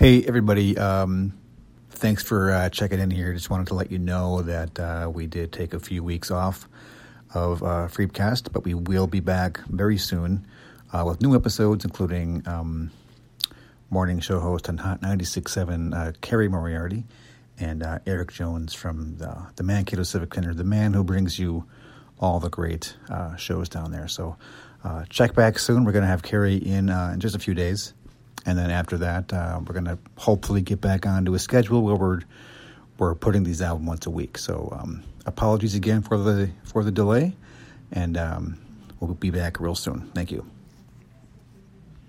Hey, everybody. Um, thanks for uh, checking in here. Just wanted to let you know that uh, we did take a few weeks off of uh, Freepcast, but we will be back very soon uh, with new episodes, including um, morning show host on Hot 96.7, uh, Carrie Moriarty, and uh, Eric Jones from the, the Mankato Civic Center, the man who brings you all the great uh, shows down there. So check back soon. We're going to have Kerry in in just a few days. And then after that, uh, we're going to hopefully get back onto a schedule where we're we're putting these out once a week. So um, apologies again for the for the delay, and um, we'll be back real soon. Thank you.